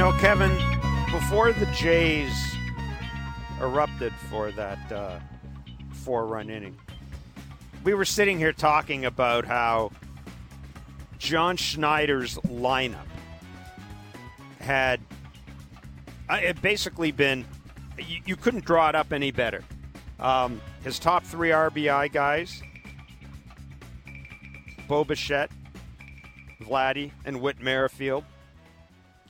know, Kevin, before the Jays erupted for that uh, four run inning, we were sitting here talking about how John Schneider's lineup had uh, it basically been you, you, couldn't draw it up any better. Um, his top three RBI guys, Bo Bichette, Vladdy, and Whit Merrifield,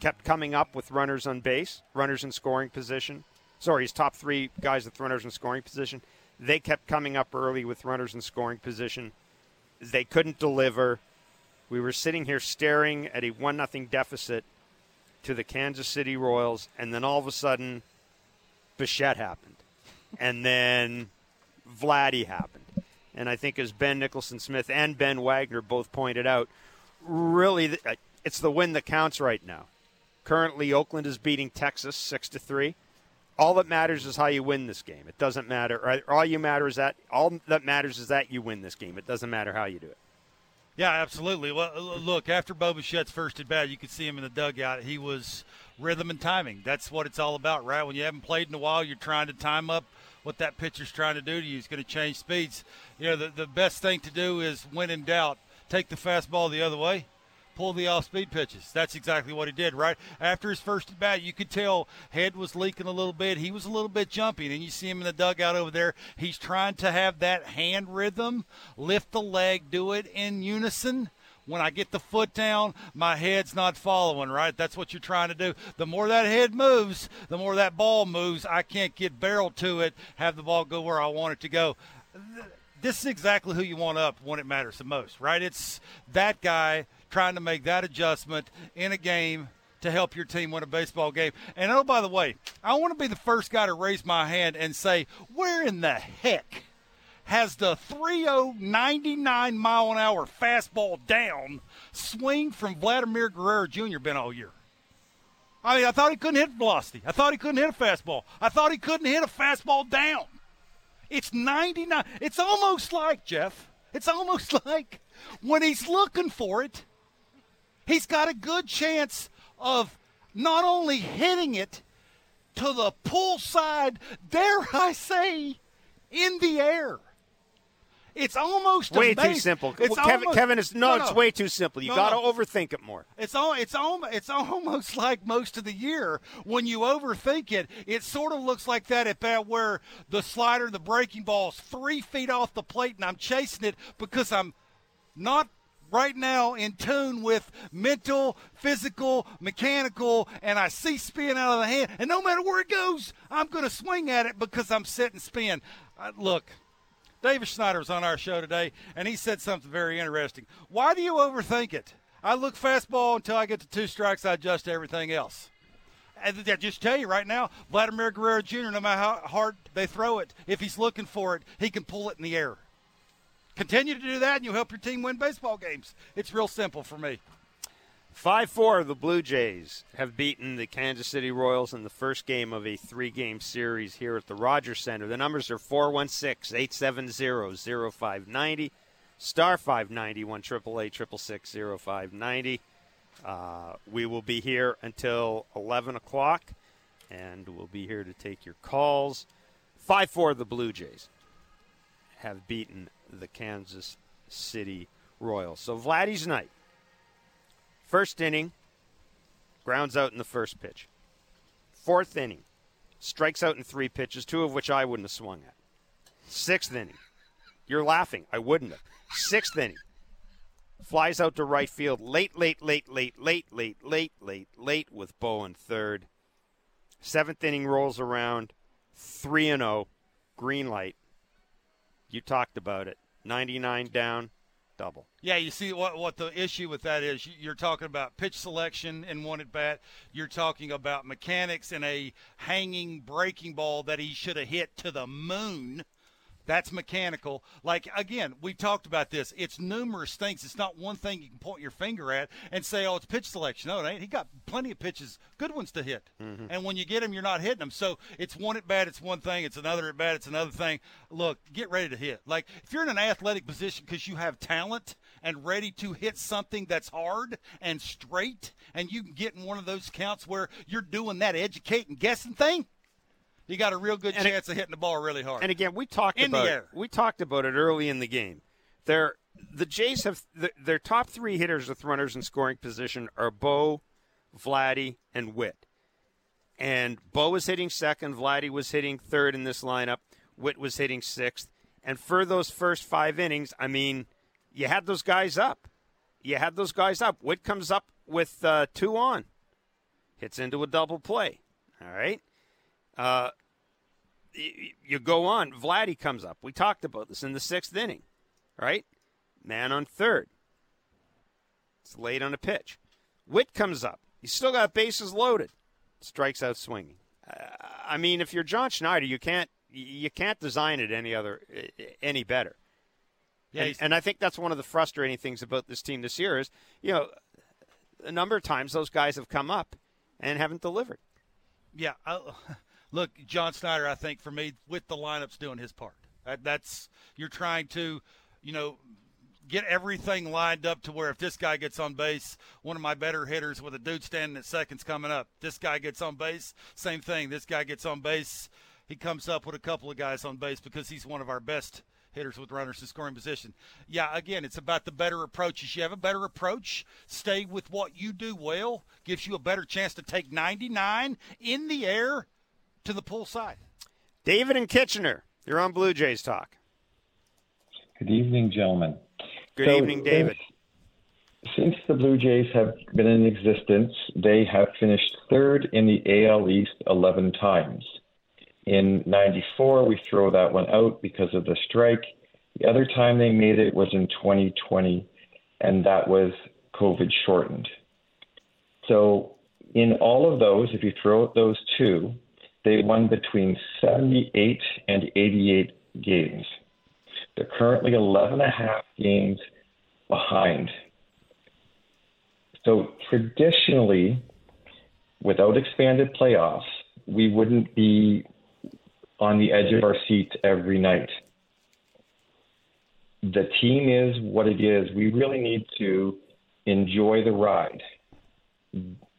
kept coming up with runners on base, runners in scoring position. Sorry, his top three guys with runners in scoring position. They kept coming up early with runners in scoring position. They couldn't deliver. We were sitting here staring at a one nothing deficit to the Kansas City Royals, and then all of a sudden, Bichette happened, and then Vladdy happened, and I think as Ben Nicholson Smith and Ben Wagner both pointed out, really uh, it's the win that counts right now. Currently, Oakland is beating Texas six to three. All that matters is how you win this game. It doesn't matter. All you matter is that all that matters is that you win this game. It doesn't matter how you do it. Yeah, absolutely. Look, after Bo Bichette's first at bat, you could see him in the dugout. He was rhythm and timing. That's what it's all about, right? When you haven't played in a while, you're trying to time up what that pitcher's trying to do to you. He's going to change speeds. You know, the, the best thing to do is, when in doubt, take the fastball the other way pull the off speed pitches. That's exactly what he did, right? After his first at bat, you could tell head was leaking a little bit. He was a little bit jumpy, and you see him in the dugout over there. He's trying to have that hand rhythm, lift the leg, do it in unison. When I get the foot down, my head's not following, right? That's what you're trying to do. The more that head moves, the more that ball moves. I can't get barrel to it, have the ball go where I want it to go this is exactly who you want up when it matters the most, right? It's that guy trying to make that adjustment in a game to help your team win a baseball game. And oh, by the way, I want to be the first guy to raise my hand and say, where in the heck has the 3099 mile an hour fastball down swing from Vladimir Guerrero Jr. been all year? I mean, I thought he couldn't hit velocity. I thought he couldn't hit a fastball. I thought he couldn't hit a fastball down. It's 99. It's almost like, Jeff, it's almost like when he's looking for it, he's got a good chance of not only hitting it to the pull side, dare I say, in the air. It's almost way amazing. too simple. Well, Kevin, almost, Kevin is no, no, it's way too simple. You no, got to no. overthink it more. It's all. It's all. It's almost like most of the year when you overthink it. It sort of looks like that at bat where the slider, the breaking ball is three feet off the plate, and I'm chasing it because I'm not right now in tune with mental, physical, mechanical, and I see spin out of the hand. And no matter where it goes, I'm going to swing at it because I'm setting spin. Uh, look, Davis Schneider was on our show today, and he said something very interesting. Why do you overthink it? I look fastball until I get to two strikes, I adjust everything else. And I just tell you right now, Vladimir Guerrero Jr., no matter how hard they throw it, if he's looking for it, he can pull it in the air. Continue to do that, and you'll help your team win baseball games. It's real simple for me. 5 4, the Blue Jays have beaten the Kansas City Royals in the first game of a three game series here at the Rogers Centre. The numbers are 416 870 0590, star 590 1 888 0590. Uh, we will be here until 11 o'clock, and we'll be here to take your calls. 5 4, the Blue Jays have beaten the Kansas City Royals. So, Vladdy's night. First inning, grounds out in the first pitch. Fourth inning, strikes out in three pitches, two of which I wouldn't have swung at. Sixth inning, you're laughing. I wouldn't have. Sixth inning, flies out to right field. Late, late, late, late, late, late, late, late, late with Bo in third. Seventh inning rolls around, 3 and 0, green light. You talked about it. 99 down, double. Yeah, you see what what the issue with that is. You're talking about pitch selection in one at bat. You're talking about mechanics and a hanging breaking ball that he should have hit to the moon. That's mechanical. Like again, we talked about this. It's numerous things. It's not one thing you can point your finger at and say, "Oh, it's pitch selection." No, it ain't. He got plenty of pitches, good ones to hit. Mm-hmm. And when you get them, you're not hitting them. So it's one at bat, it's one thing. It's another at bat, it's another thing. Look, get ready to hit. Like if you're in an athletic position because you have talent and ready to hit something that's hard and straight, and you can get in one of those counts where you're doing that educating guessing thing you got a real good and chance it, of hitting the ball really hard. And again, we talked in about the air. we talked about it early in the game. They're, the Jays have the, their top three hitters with runners in scoring position are Bo, Vladdy, and Whit. And Bo was hitting second, Vladdy was hitting third in this lineup, Whit was hitting sixth. And for those first five innings, I mean, you had those guys up. You had those guys up. Whit comes up with uh, two on, hits into a double play. All right. Uh, you go on. Vladdy comes up. We talked about this in the sixth inning, right? Man on third. It's late on a pitch. Whit comes up. He's still got bases loaded. Strikes out swinging. Uh, I mean, if you're John Schneider, you can't you can't design it any other any better. Yeah, and, and I think that's one of the frustrating things about this team this year is, you know, a number of times those guys have come up and haven't delivered. Yeah, look, John Schneider, I think for me, with the lineups doing his part. That, that's you're trying to, you know, get everything lined up to where if this guy gets on base, one of my better hitters with a dude standing at seconds coming up, this guy gets on base, same thing. This guy gets on base, he comes up with a couple of guys on base because he's one of our best hitters with runners in scoring position. Yeah, again, it's about the better approaches. You have a better approach, stay with what you do well, gives you a better chance to take 99 in the air to the pool side. David and Kitchener, you're on Blue Jays Talk. Good evening, gentlemen. Good so evening, David. Since, since the Blue Jays have been in existence, they have finished third in the AL East 11 times. In 94, we throw that one out because of the strike. The other time they made it was in 2020, and that was COVID shortened. So, in all of those, if you throw out those two, they won between 78 and 88 games. They're currently 11 and a half games behind. So traditionally, without expanded playoffs, we wouldn't be on the edge of our seat every night. The team is what it is. We really need to enjoy the ride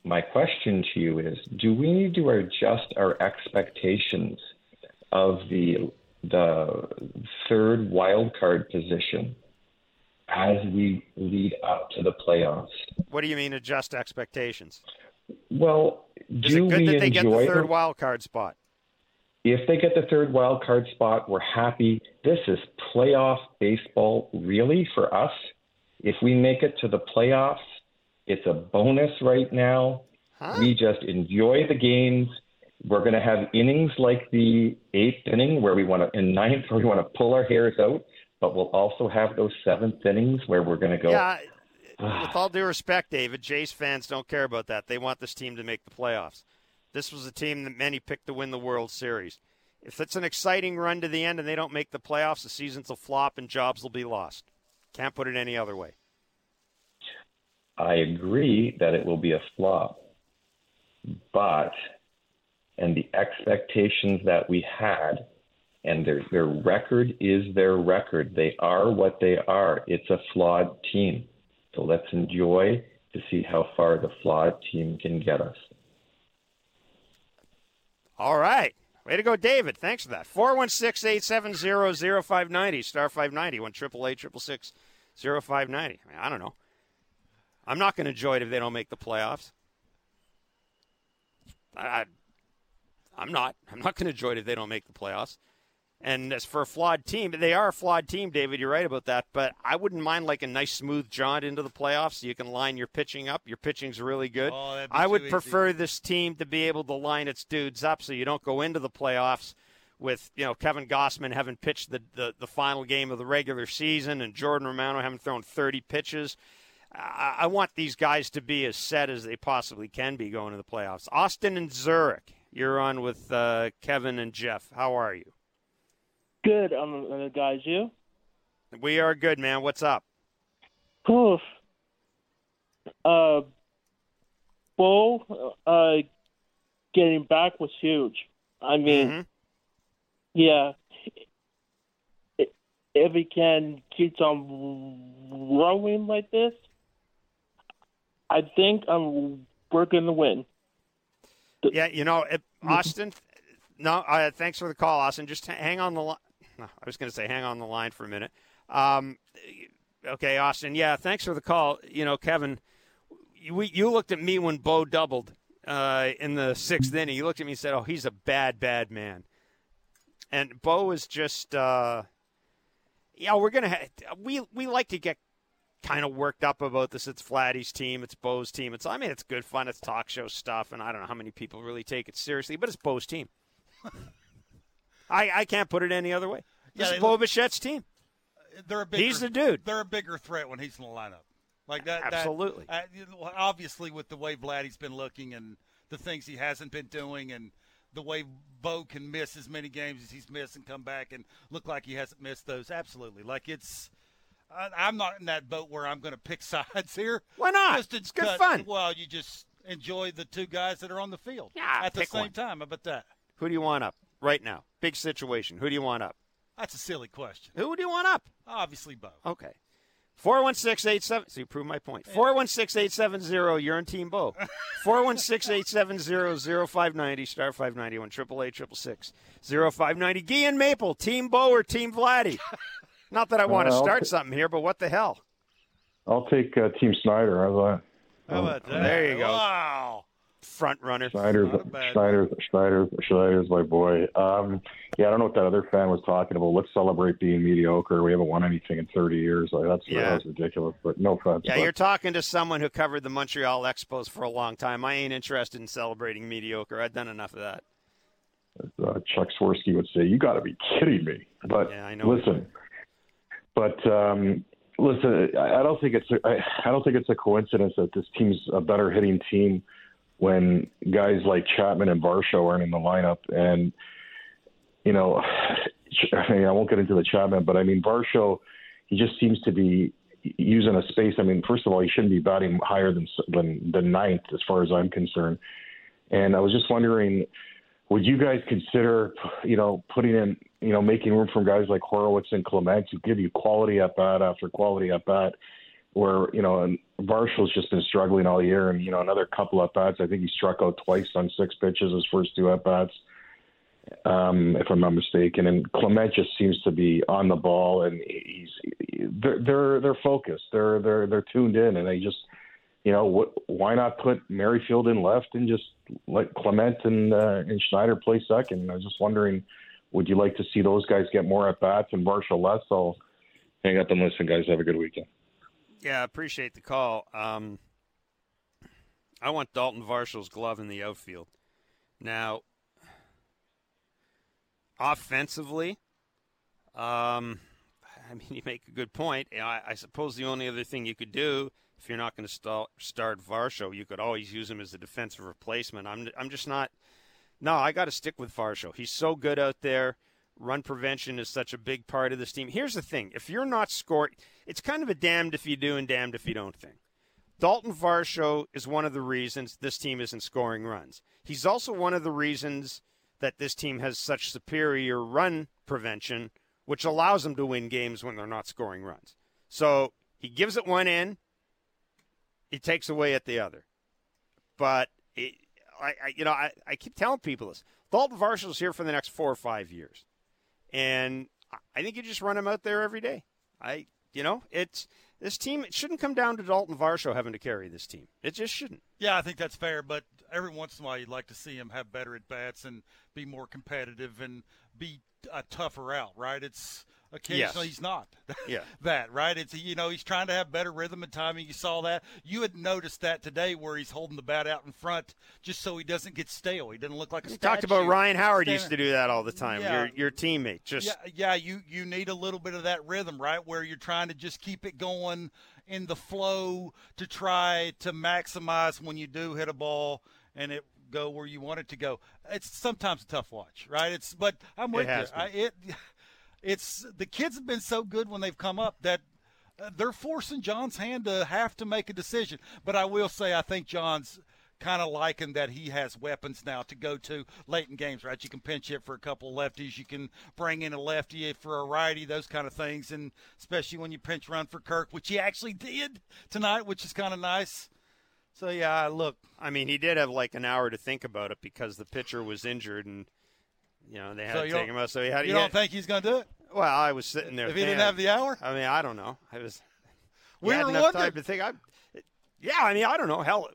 my question to you is do we need to adjust our expectations of the the third wild card position as we lead up to the playoffs? What do you mean adjust expectations? Well is do it good we that they get the third wild card spot? If they get the third wild card spot we're happy. This is playoff baseball really for us. If we make it to the playoffs it's a bonus right now. Huh? We just enjoy the games. We're going to have innings like the eighth inning where we want to, in ninth, where we want to pull our hairs out, but we'll also have those seventh innings where we're going to go. Yeah, with all due respect, David, Jays fans don't care about that. They want this team to make the playoffs. This was a team that many picked to win the World Series. If it's an exciting run to the end and they don't make the playoffs, the seasons will flop and jobs will be lost. Can't put it any other way. I agree that it will be a flop, but and the expectations that we had and their their record is their record. They are what they are. It's a flawed team. So let's enjoy to see how far the flawed team can get us. All right. Way to go, David. Thanks for that. 416 870 0590, star 590, 1 888 0590. I don't know. I'm not going to enjoy it if they don't make the playoffs. I, I'm not. I'm not going to enjoy it if they don't make the playoffs. And as for a flawed team, they are a flawed team, David. You're right about that. But I wouldn't mind like a nice smooth jaunt into the playoffs so you can line your pitching up. Your pitching's really good. Oh, I would easy. prefer this team to be able to line its dudes up so you don't go into the playoffs with you know Kevin Gausman having pitched the, the, the final game of the regular season and Jordan Romano having thrown 30 pitches. I, I want these guys to be as set as they possibly can be going to the playoffs. Austin and Zurich, you're on with uh, Kevin and Jeff. How are you? Good on the, guys. You? We are good, man. What's up? Oof. Uh, Bo, uh, getting back was huge. I mean, Mhm. yeah. If he can keep on rowing like this, I think um, we're going to win. Yeah, you know, Austin. No, uh, thanks for the call, Austin. Just hang on the line. I was going to say hang on the line for a minute. Um, okay, Austin. Yeah, thanks for the call. You know, Kevin, you, you looked at me when Bo doubled uh, in the sixth inning. You looked at me and said, "Oh, he's a bad, bad man." And Bo is just, uh, yeah, we're gonna. Ha- we we like to get kind of worked up about this. It's Vladdy's team. It's Bo's team. It's I mean, it's good fun. It's talk show stuff, and I don't know how many people really take it seriously, but it's Bo's team. I I can't put it any other way. This Yeah, is Bo Bichette's team. They're a bigger, He's the dude. They're a bigger threat when he's in the lineup. Like that. that- Absolutely. uh, obviously, with the way Vladdy's been looking and the things he hasn't been doing, and the way Bo can miss as many games as he's missed and come back and look like he hasn't missed those. Absolutely. Like it's. I, I'm not in that boat where I'm going to pick sides here. Why not? Just It's good cut- fun. Well, you just enjoy the two guys that are on the field Yeah, ah, at the same one. time. How about that? Who do you want up right now? Big situation. Who do you want up? That's a silly question. Who do you want up? Obviously, Bo. Okay. 416-87 so you prove my point 416-870 you're on team bo 416-870-0590 star 591 triple eight triple six zero five ninety Guy and Maple team bo or team Vladdy not that I want to Uh, I'll start t- something here but what the hell I'll take uh, Team Schneider. How's that? How about that? There you go. Wow. front runner Schneider's Not a bad- Schneider Schneider Schneider's my boy. Um, yeah, I don't know what that other fan was talking about. Let's celebrate being mediocre. We haven't won anything in 30 years. Like, that's Yeah. that's ridiculous. But no offense. yeah but, you're talking to someone who covered the Montreal Expos for a long time I ain't interested in celebrating mediocre I've done enough of that uh, Chuck Swirsky would say, "You got to be kidding me." But Yeah, I know. listen, but um, listen, I, don't think it's a, I, don't think it's a coincidence that this team's a better hitting team when guys like Chapman and Varsho aren't in the lineup. And you know, I, mean, I won't get into the Chapman, but I mean Varsho, he just seems to be using a space. I mean, first of all, he shouldn't be batting higher than than, than ninth, as far as I'm concerned. And I was just wondering would you guys consider, you know, putting in, you know, making room for guys like Horwitz and Clement to give you quality at bat after quality at bat, where you know, and Marshall's just been struggling all year, and you know, another couple at bats. I think he struck out twice on six pitches his first two at bats, um, if I'm not mistaken. And Clement just seems to be on the ball, and he's they're they're they're focused, they're they're they're tuned in, and they just you know, what, why not put Merrifield in left and just let Clement and uh, and Schneider play second? I was just wondering, would you like to see those guys get more at bats and Marshall less? So hang up and listen, guys. Have a good weekend. Yeah, appreciate the call. Um, I want Daulton Varsho's glove in the outfield. Now, offensively, um, I mean, you make a good point. I, I suppose the only other thing you could do if you're not going to start, Varsho, you could always use him as a defensive replacement. I'm, I'm just not. No, I got to stick with Varsho. He's so good out there. Run prevention is such a big part of this team. Here's the thing: if you're not scoring, it's kind of a damned if you do and damned if you don't thing. Daulton Varsho is one of the reasons this team isn't scoring runs. He's also one of the reasons that this team has such superior run prevention, which allows them to win games when they're not scoring runs. So he gives it one end, he takes away at the other. But it, I, I, you know, I, I keep telling people this: Daulton Varsho's here for the next four or five years, and I think you just run him out there every day. I, you know, it's this team. It shouldn't come down to Daulton Varsho having to carry this team. It just shouldn't. Yeah, I think that's fair, but every once in a while you'd like to see him have better at bats and be more competitive and be a tougher out, right? It's occasionally Yes. he's not. Yeah. that, right? It's you know, he's trying to have better rhythm and timing. You saw that. You had noticed that today where he's holding the bat out in front just so he doesn't get stale. He doesn't look like a We talked about Ryan Howard standing- used to do that all the time. Yeah. Your your teammate just yeah, yeah, you you need a little bit of that rhythm, right? Where you're trying to just keep it going in the flow to try to maximize when you do hit a ball and it go where you want it to go. It's sometimes a tough watch, right? It's but I'm with has you. I, it it's the kids have been so good when they've come up that uh, they're forcing John's hand to have to make a decision. But I will say, I think John's kind of liking that he has weapons now to go to late in games, right? You can pinch hit for a couple of lefties. You can bring in a lefty for a righty, those kind of things. And especially when you pinch run for Kirk, which he actually did tonight, which is kind of nice. So, yeah, look. I mean, he did have like an hour to think about it because the pitcher was injured and, you know, they had So to take him out. So he had You he don't had- think he's going to do it? Well, I was sitting there. If he didn't have the hour? I mean, I don't know. I was. We were enough wondering. time to think. I, yeah, I mean, I don't know. Hell,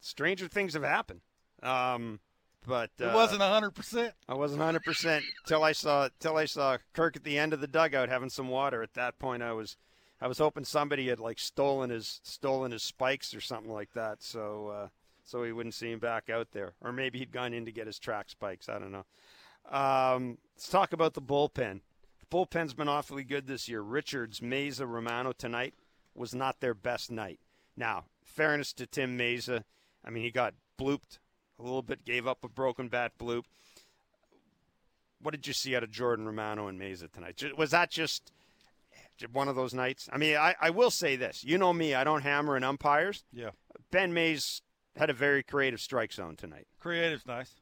stranger things have happened. Um, but uh, It wasn't 100%. I wasn't 100 percent till I saw till I saw Kirk at the end of the dugout having some water. At that point, I was I was hoping somebody had like stolen his stolen his spikes or something like that, so uh, so he wouldn't see him back out there, or maybe he'd gone in to get his track spikes. I don't know. Um, let's talk about the bullpen. The bullpen's been awfully good this year. Richards, Mayza, Romano tonight was not their best night. Now, fairness to Tim Mayza, I mean he got blooped a little bit, gave up a broken bat bloop what did you see out of Jordan Romano and Mayza tonight? Was that just one of those nights? I mean, I, I will say this. You know me, I don't hammer in umpires. Yeah. Ben Mays had a very creative strike zone tonight. Creative's nice.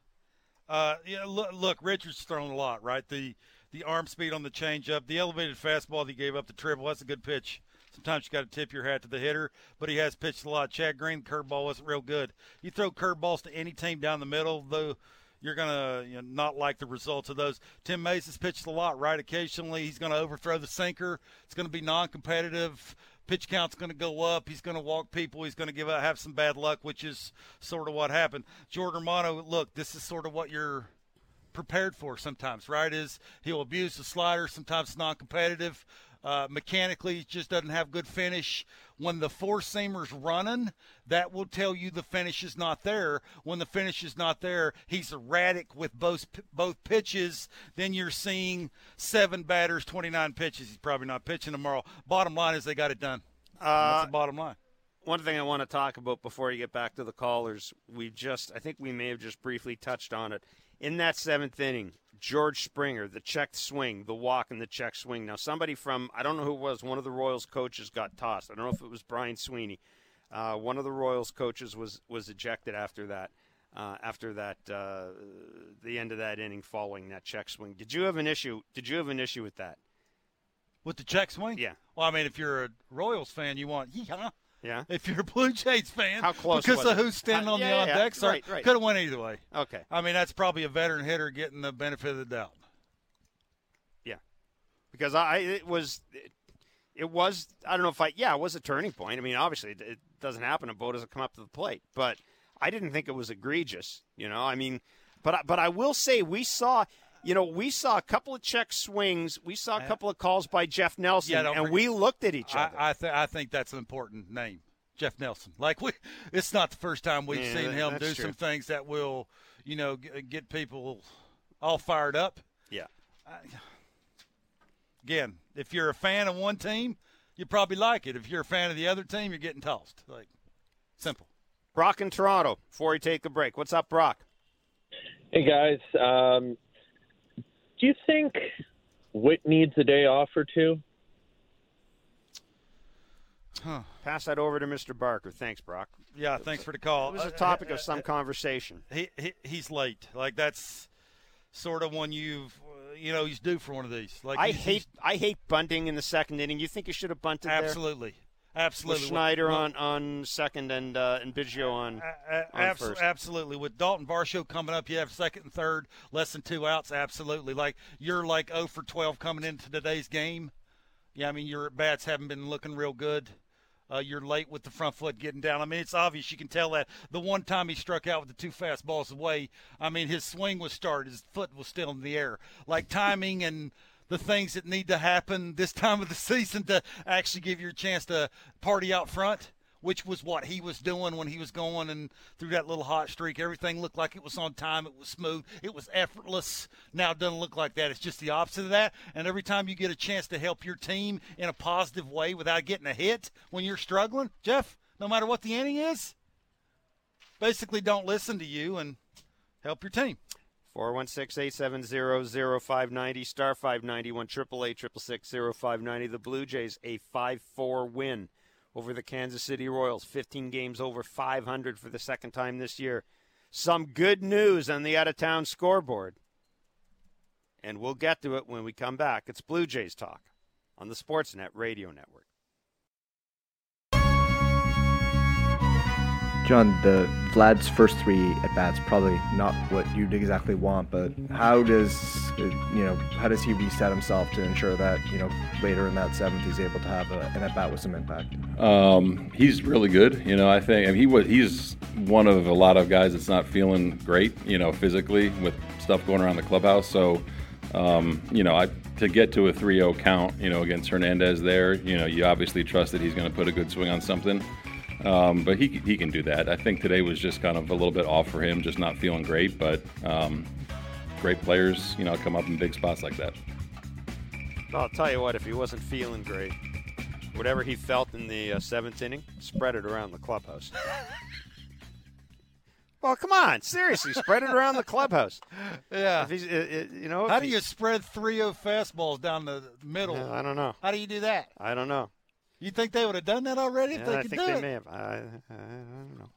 Uh, yeah, look, look, Richards thrown a lot, right? The the arm speed on the changeup, the elevated fastball that he gave up the triple. That's a good pitch. Sometimes you got to tip your hat to the hitter, but he has pitched a lot. Chad Green, curveball wasn't real good. You throw curveballs to any team down the middle, though you're gonna you know, not like the results of those. Tim Mayza has pitched a lot, right? Occasionally he's going to overthrow the sinker. It's going to be non-competitive. Pitch count's going to go up. He's going to walk people. He's going to give out have some bad luck, which is sort of what happened. Jordan Romano, look, this is sort of what you're prepared for sometimes, right? Is he'll abuse the slider, sometimes non-competitive. Uh, mechanically, he just doesn't have good finish. When the four seamer's running, that will tell you the finish is not there. When the finish is not there, he's erratic with both both pitches. Then you're seeing seven batters, 29 pitches. He's probably not pitching tomorrow. Bottom line is they got it done. Uh, That's the bottom line. One thing I want to talk about before you get back to the callers, we just, I think we may have just briefly touched on it. In that seventh inning, George Springer, the checked swing, the walk and the check swing. Now, somebody from, I don't know who it was, one of the Royals coaches got tossed. I don't know if it was Brian Sweeney. Uh, one of the Royals coaches was, was ejected after that. Uh, after that, uh, the end of that inning, following that check swing. Did you have an issue? Did you have an issue with that? With the check swing? Yeah. Well, I mean, if you're a Royals fan, you want, yeah. Yeah. If you're a Blue Jays fan, How close because of it? who's standing Uh, on yeah, the on yeah, deck, right, right. could have went either way. Okay. I mean, that's probably a veteran hitter getting the benefit of the doubt. Yeah, because I it was it, it was I don't know if I yeah it was a turning point. I mean, obviously it, it doesn't happen. A boat doesn't come up to the plate, but I didn't think it was egregious. You know, I mean, but I- but I will say we saw. You know, we saw a couple of check swings. We saw a couple of calls by Jeff Nelson, Yeah, and forget- we looked at each other. I, th- I think that's an important name, Jeff Nelson. Like we, it's not the first time we've Yeah, seen that- him do true. some things that will, you know, g- get people all fired up. yeah, Again, if you're a fan of one team, you probably like it. If you're a fan of the other team, you're getting tossed. Like simple. Brock in Toronto. Before we take a break, what's up, Brock? Hey guys, um, do you think Whit needs a day off or two? Pass that over to Mr. Barker. Thanks, Brock. Yeah, thanks for the call. It was Uh, a topic uh, of some uh, conversation. he, he he's late. Like that's sort of when you've uh, you know he's due for one of these. Like I hate I hate bunting in the second inning. You think you should have bunted there? Absolutely, with. Schneider Well, on, on second and uh, and Biggio on. a- on abs- first. absolutely. With Daulton Varsho coming up, you have second and third, less than two outs. Absolutely. Like you're like 0 for 12 coming into today's game. Yeah, I mean your bats haven't been looking real good. Uh, you're late with the front foot getting down. I mean, it's obvious. You can tell that the one time he struck out with the two fastballs away, I mean, his swing was started. His foot was still in the air. Like timing and the things that need to happen this time of the season to actually give you a chance to party out front, which was what he was doing when he was going and through that little hot streak. Everything looked like it was on time. It was smooth. It was effortless. Now it doesn't look like that. It's just the opposite of that. And every time you get a chance to help your team in a positive way without getting a hit when you're struggling, Jeff, no matter what the inning is, basically don't listen to you and help your team. 416-870-0590, star 591, 888 The Blue Jays, a 5-4 win over the Kansas City Royals. 15 games over 500 for the second time this year. Some good news on the out-of-town scoreboard. And we'll get to it when we come back. It's Blue Jays Talk on the Sportsnet Radio Network. John, the Vlad's first three at bats probably not what you'd exactly want, but how does you know how does he reset himself to ensure that you know later in that seventh he's able to have a, an at bat with some impact? Um, he's really good. You know, I think I mean, he was he's one of a lot of guys that's not feeling great. You know, physically with stuff going around the clubhouse. So, um, you know, I, to get to a 3-0 count, you know, against Hernandez there, you know, you obviously trust that he's going to put a good swing on something. Um, but he, he can do that. I think today was just kind of a little bit off for him, just not feeling great. But um, great players, you know, come up in big spots like that. I'll tell you what, if he wasn't feeling great, whatever he felt in the uh, seventh inning, spread it around the clubhouse. well, come on, seriously, spread it around the clubhouse. Yeah. If he's, uh, uh, you know, How do he- you spread 3-0 fastballs down the middle? Yeah, I don't know. How do you do that? I don't know. You think they would have done that already if Yeah, they I could think do they it? may have. I, I, I don't know.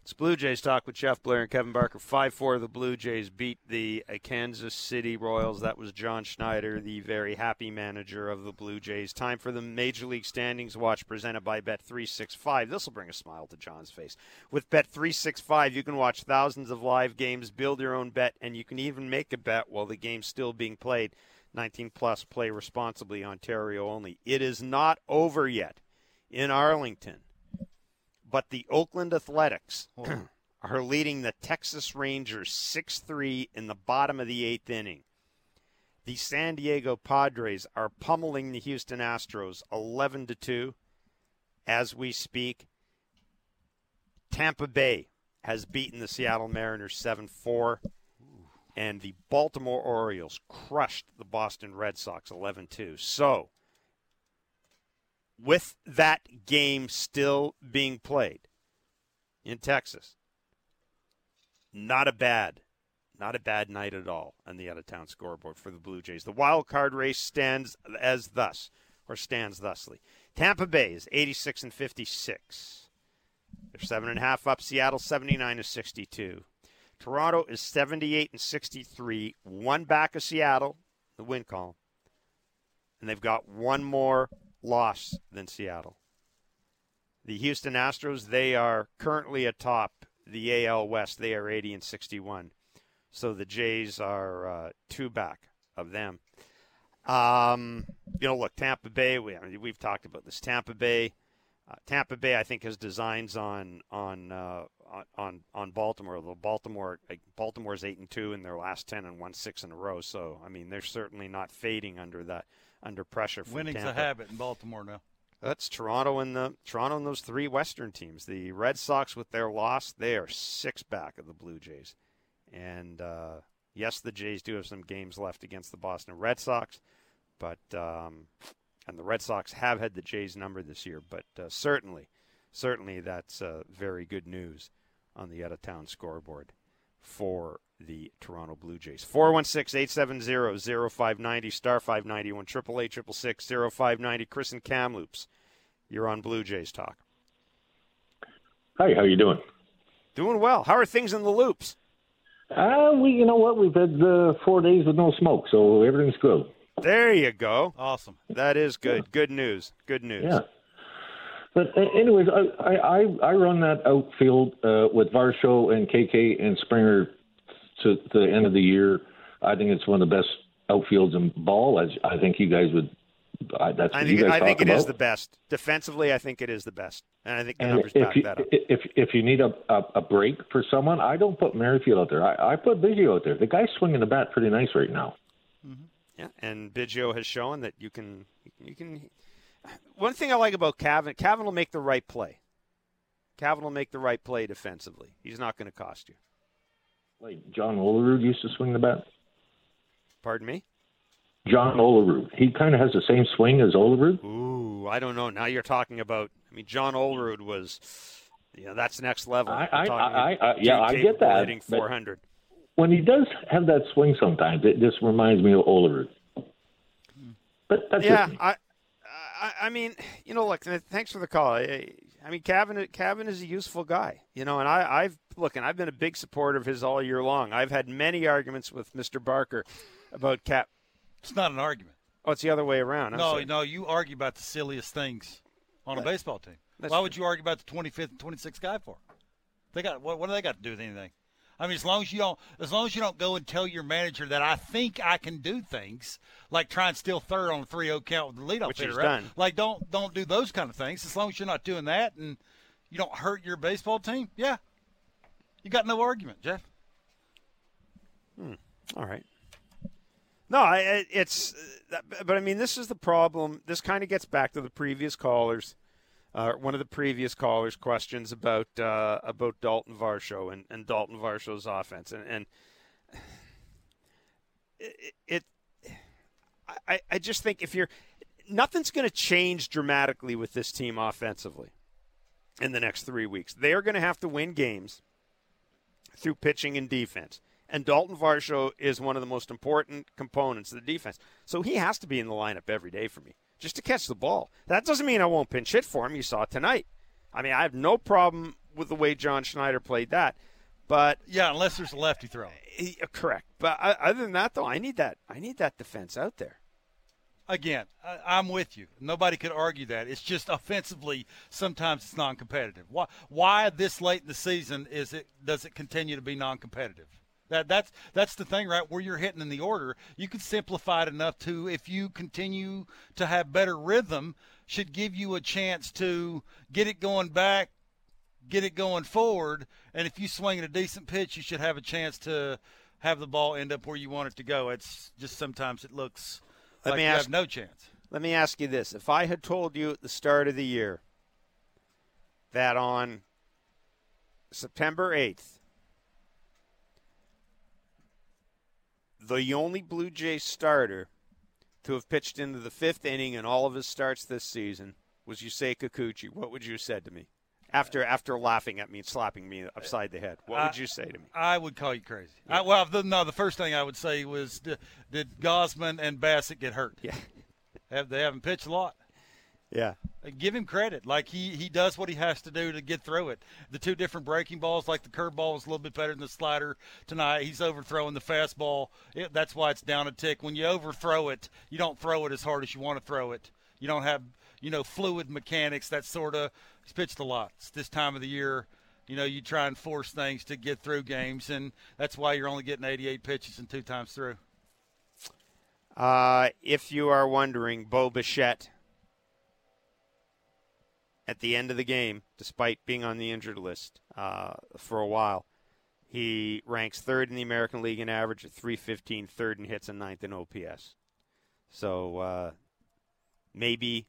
It's Blue Jays talk with Jeff Blair and Kevin Barker. 5 4 the Blue Jays beat the uh, Kansas City Royals. That was John Schneider, the very happy manager of the Blue Jays. Time for the Major League Standings Watch presented by Bet365. This will bring a smile to John's face. With Bet365, you can watch thousands of live games, build your own bet, and you can even make a bet while the game's still being played. 19 plus, play responsibly, Ontario only. It is not over yet in Arlington. But the Oakland Athletics oh, are leading the Texas Rangers 6 3 in the bottom of the eighth inning. The San Diego Padres are pummeling the Houston Astros 11 2 as we speak. Tampa Bay has beaten the Seattle Mariners 7 4. And the Baltimore Orioles crushed the Boston Red Sox 11 2. So, with that game still being played in Texas, not a bad, not a bad night at all on the out-of-town scoreboard for the Blue Jays. The wild card race stands as thus, or stands thusly. Tampa Bay is 86 and 56. They're seven and a half up. Seattle 79 to 62. Toronto is 78 and 63, one back of Seattle, the win column, and they've got one more loss than Seattle. The Houston Astros, they are currently atop the AL West. They are 80 and 61. So the Jays are uh, two back of them. Um, you know, look, Tampa Bay. We, I mean, we've talked about this. Tampa Bay. Uh, Tampa Bay, I think, has designs on on uh, on on Baltimore. Although Baltimore, like, Baltimore's eight and two in their last ten and won six in a row. So I mean, they're certainly not fading under that under pressure. From Winning's Tampa. a habit in Baltimore now. That's Toronto and the Toronto and those three Western teams. The Red Sox, with their loss, they are six back of the Blue Jays. And uh, yes, the Jays do have some games left against the Boston Red Sox, but um, and the Red Sox have had the Jays number this year. But uh, certainly, certainly that's uh, very good news on the out of town scoreboard for the Toronto Blue Jays. 416 870 0590, star 591, 888 0590. Chris and Kamloops, you're on Blue Jays Talk. Hi, how you doing? Doing well. How are things in the loops? Uh, we, you know what? We've had uh, four days with no smoke, so everything's good. There you go. Awesome. That is good. Good news. Good news. Yeah. But anyways, I, I I I run that outfield uh, with Varsho and KK and Springer to the end of the year. I think it's one of the best outfields in ball. As I think you guys would. I, that's I what think you guys I think talk it is about. the best. Defensively, I think it is the best, and I think the And numbers if back you, that up. if if you need a, a a break for someone, I don't put Merrifield out there. I, I put Biggio out there. The guy's swinging the bat pretty nice right now. Yeah, and Biggio has shown that you can you can. One thing I like about Cavan, Cavan will make the right play. Cavan will make the right play defensively. He's not going to cost you. Like John Olerud used to swing the bat. Pardon me. John Olerud. He kind of has the same swing as Olerud. Ooh, I don't know. Now you're talking about. I mean, John Olerud was. You know, that's next level. I- I- I- I- yeah, I get that, Hitting but- 400. When he does have that swing, sometimes it just reminds me of Olerud. But that's yeah, it. I, I, I mean, you know, look, thanks for the call. I, I mean, Cavan, Cavan is a useful guy, you know, and I, I've look, and I've been a big supporter of his all year long. I've had many arguments with Mr. Barker about Cap. It's not an argument. Oh, it's the other way around. I'm no, sorry. no, you argue about the silliest things on a baseball team. That's Why true. would you argue about the 25th and 26th guy for? They got what? What do they got to do with anything? I mean, as long as you don't, as long as you don't go and tell your manager that I think I can do things, like try and steal third on a 3-0 count with the leadoff Which hitter, he's right? done. Like, don't don't do those kind of things. As long as you're not doing that and you don't hurt your baseball team, yeah, you got no argument, Jeff. Hmm. All right. No, I, I- it's, uh, but I mean, this is the problem. This kind of gets back to the previous callers, uh, one of the previous callers' questions about uh, about Daulton Varsho and, and Daulton Varsho's offense, and and it, it I, I just think if you're nothing's going to change dramatically with this team offensively in the next three weeks. They are going to have to win games through pitching and defense. And Daulton Varsho is one of the most important components of the defense. So he has to be in the lineup every day for me, just to catch the ball. That doesn't mean I won't pinch hit for him. You saw it tonight. I mean, I have no problem with the way John Schneider played that. But Yeah, unless there's a lefty throw. he- uh, correct. But uh, other than that, though, I need that. I need that defense out there. Again, I, I'm with you. Nobody could argue that. It's just offensively, sometimes it's non-competitive. Why? Why this late in the season is it? Does it continue to be non-competitive? That that's that's the thing, right? Where you're hitting in the order, you can simplify it enough to if you continue to have better rhythm, should give you a chance to get it going back, get it going forward, and if you swing at a decent pitch, you should have a chance to have the ball end up where you want it to go. It's just sometimes it looks Let like me you ask- have no chance. Let me ask you this: If I had told you at the start of the year that on September eighth, the only Blue Jays starter to have pitched into the fifth inning in all of his starts this season was Yusei Kikuchi, what would you have said to me? After after laughing at me and slapping me upside the head, what would I- you say to me? I would call you crazy. I, well, the, no, the first thing I would say was, did, did Gausman and Bassitt get hurt? Yeah. Have they haven't pitched a lot? Yeah. Uh, Give him credit. Like he he does what he has to do to get through it. The two different breaking balls, like the curveball was a little bit better than the slider tonight. He's overthrowing the fastball. It, that's why it's down a tick. When you overthrow it, you don't throw it as hard as you want to throw it. You don't have you know fluid mechanics. That sort of he's pitched a lot. It's this time of the year. You know, you try and force things to get through games, and that's why you're only getting 88 pitches and two times through. Uh, if you are wondering, Bo Bichette at the end of the game, despite being on the injured list uh, for a while, he ranks third in the American League in average at 315, third in hits and ninth in OPS. So uh, maybe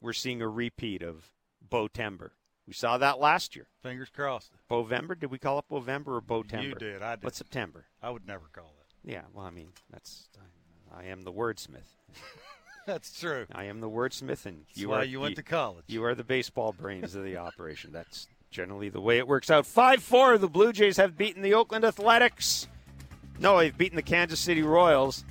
we're seeing a repeat of Bo Tember. We saw that last year. Fingers crossed. Bovember? Did we call it Bovember or Bo Tember? You did. I did. What's September? I would never call it. Yeah, well, I mean, that's I am the wordsmith. That's true. I am the wordsmith, and That's you why are you went to college. You are the baseball brains of the operation. That's generally the way it works out. Five four. The Blue Jays have beaten the Oakland Athletics. No, they've beaten the Kansas City Royals.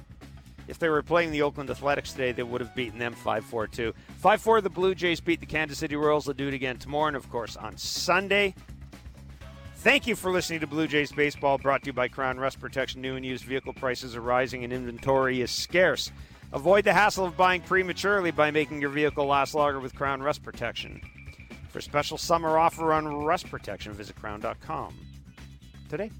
If they were playing the Oakland Athletics today, they would have beaten them 5 4 2. 5 4, the Blue Jays beat the Kansas City Royals. They'll do it again tomorrow, and of course on Sunday. Thank you for listening to Blue Jays Baseball, brought to you by Krown Rust Protection. New and used vehicle prices are rising and inventory is scarce. Avoid the hassle of buying prematurely by making your vehicle last longer with Krown Rust Protection. For a special summer offer on rust protection, visit krown.com today.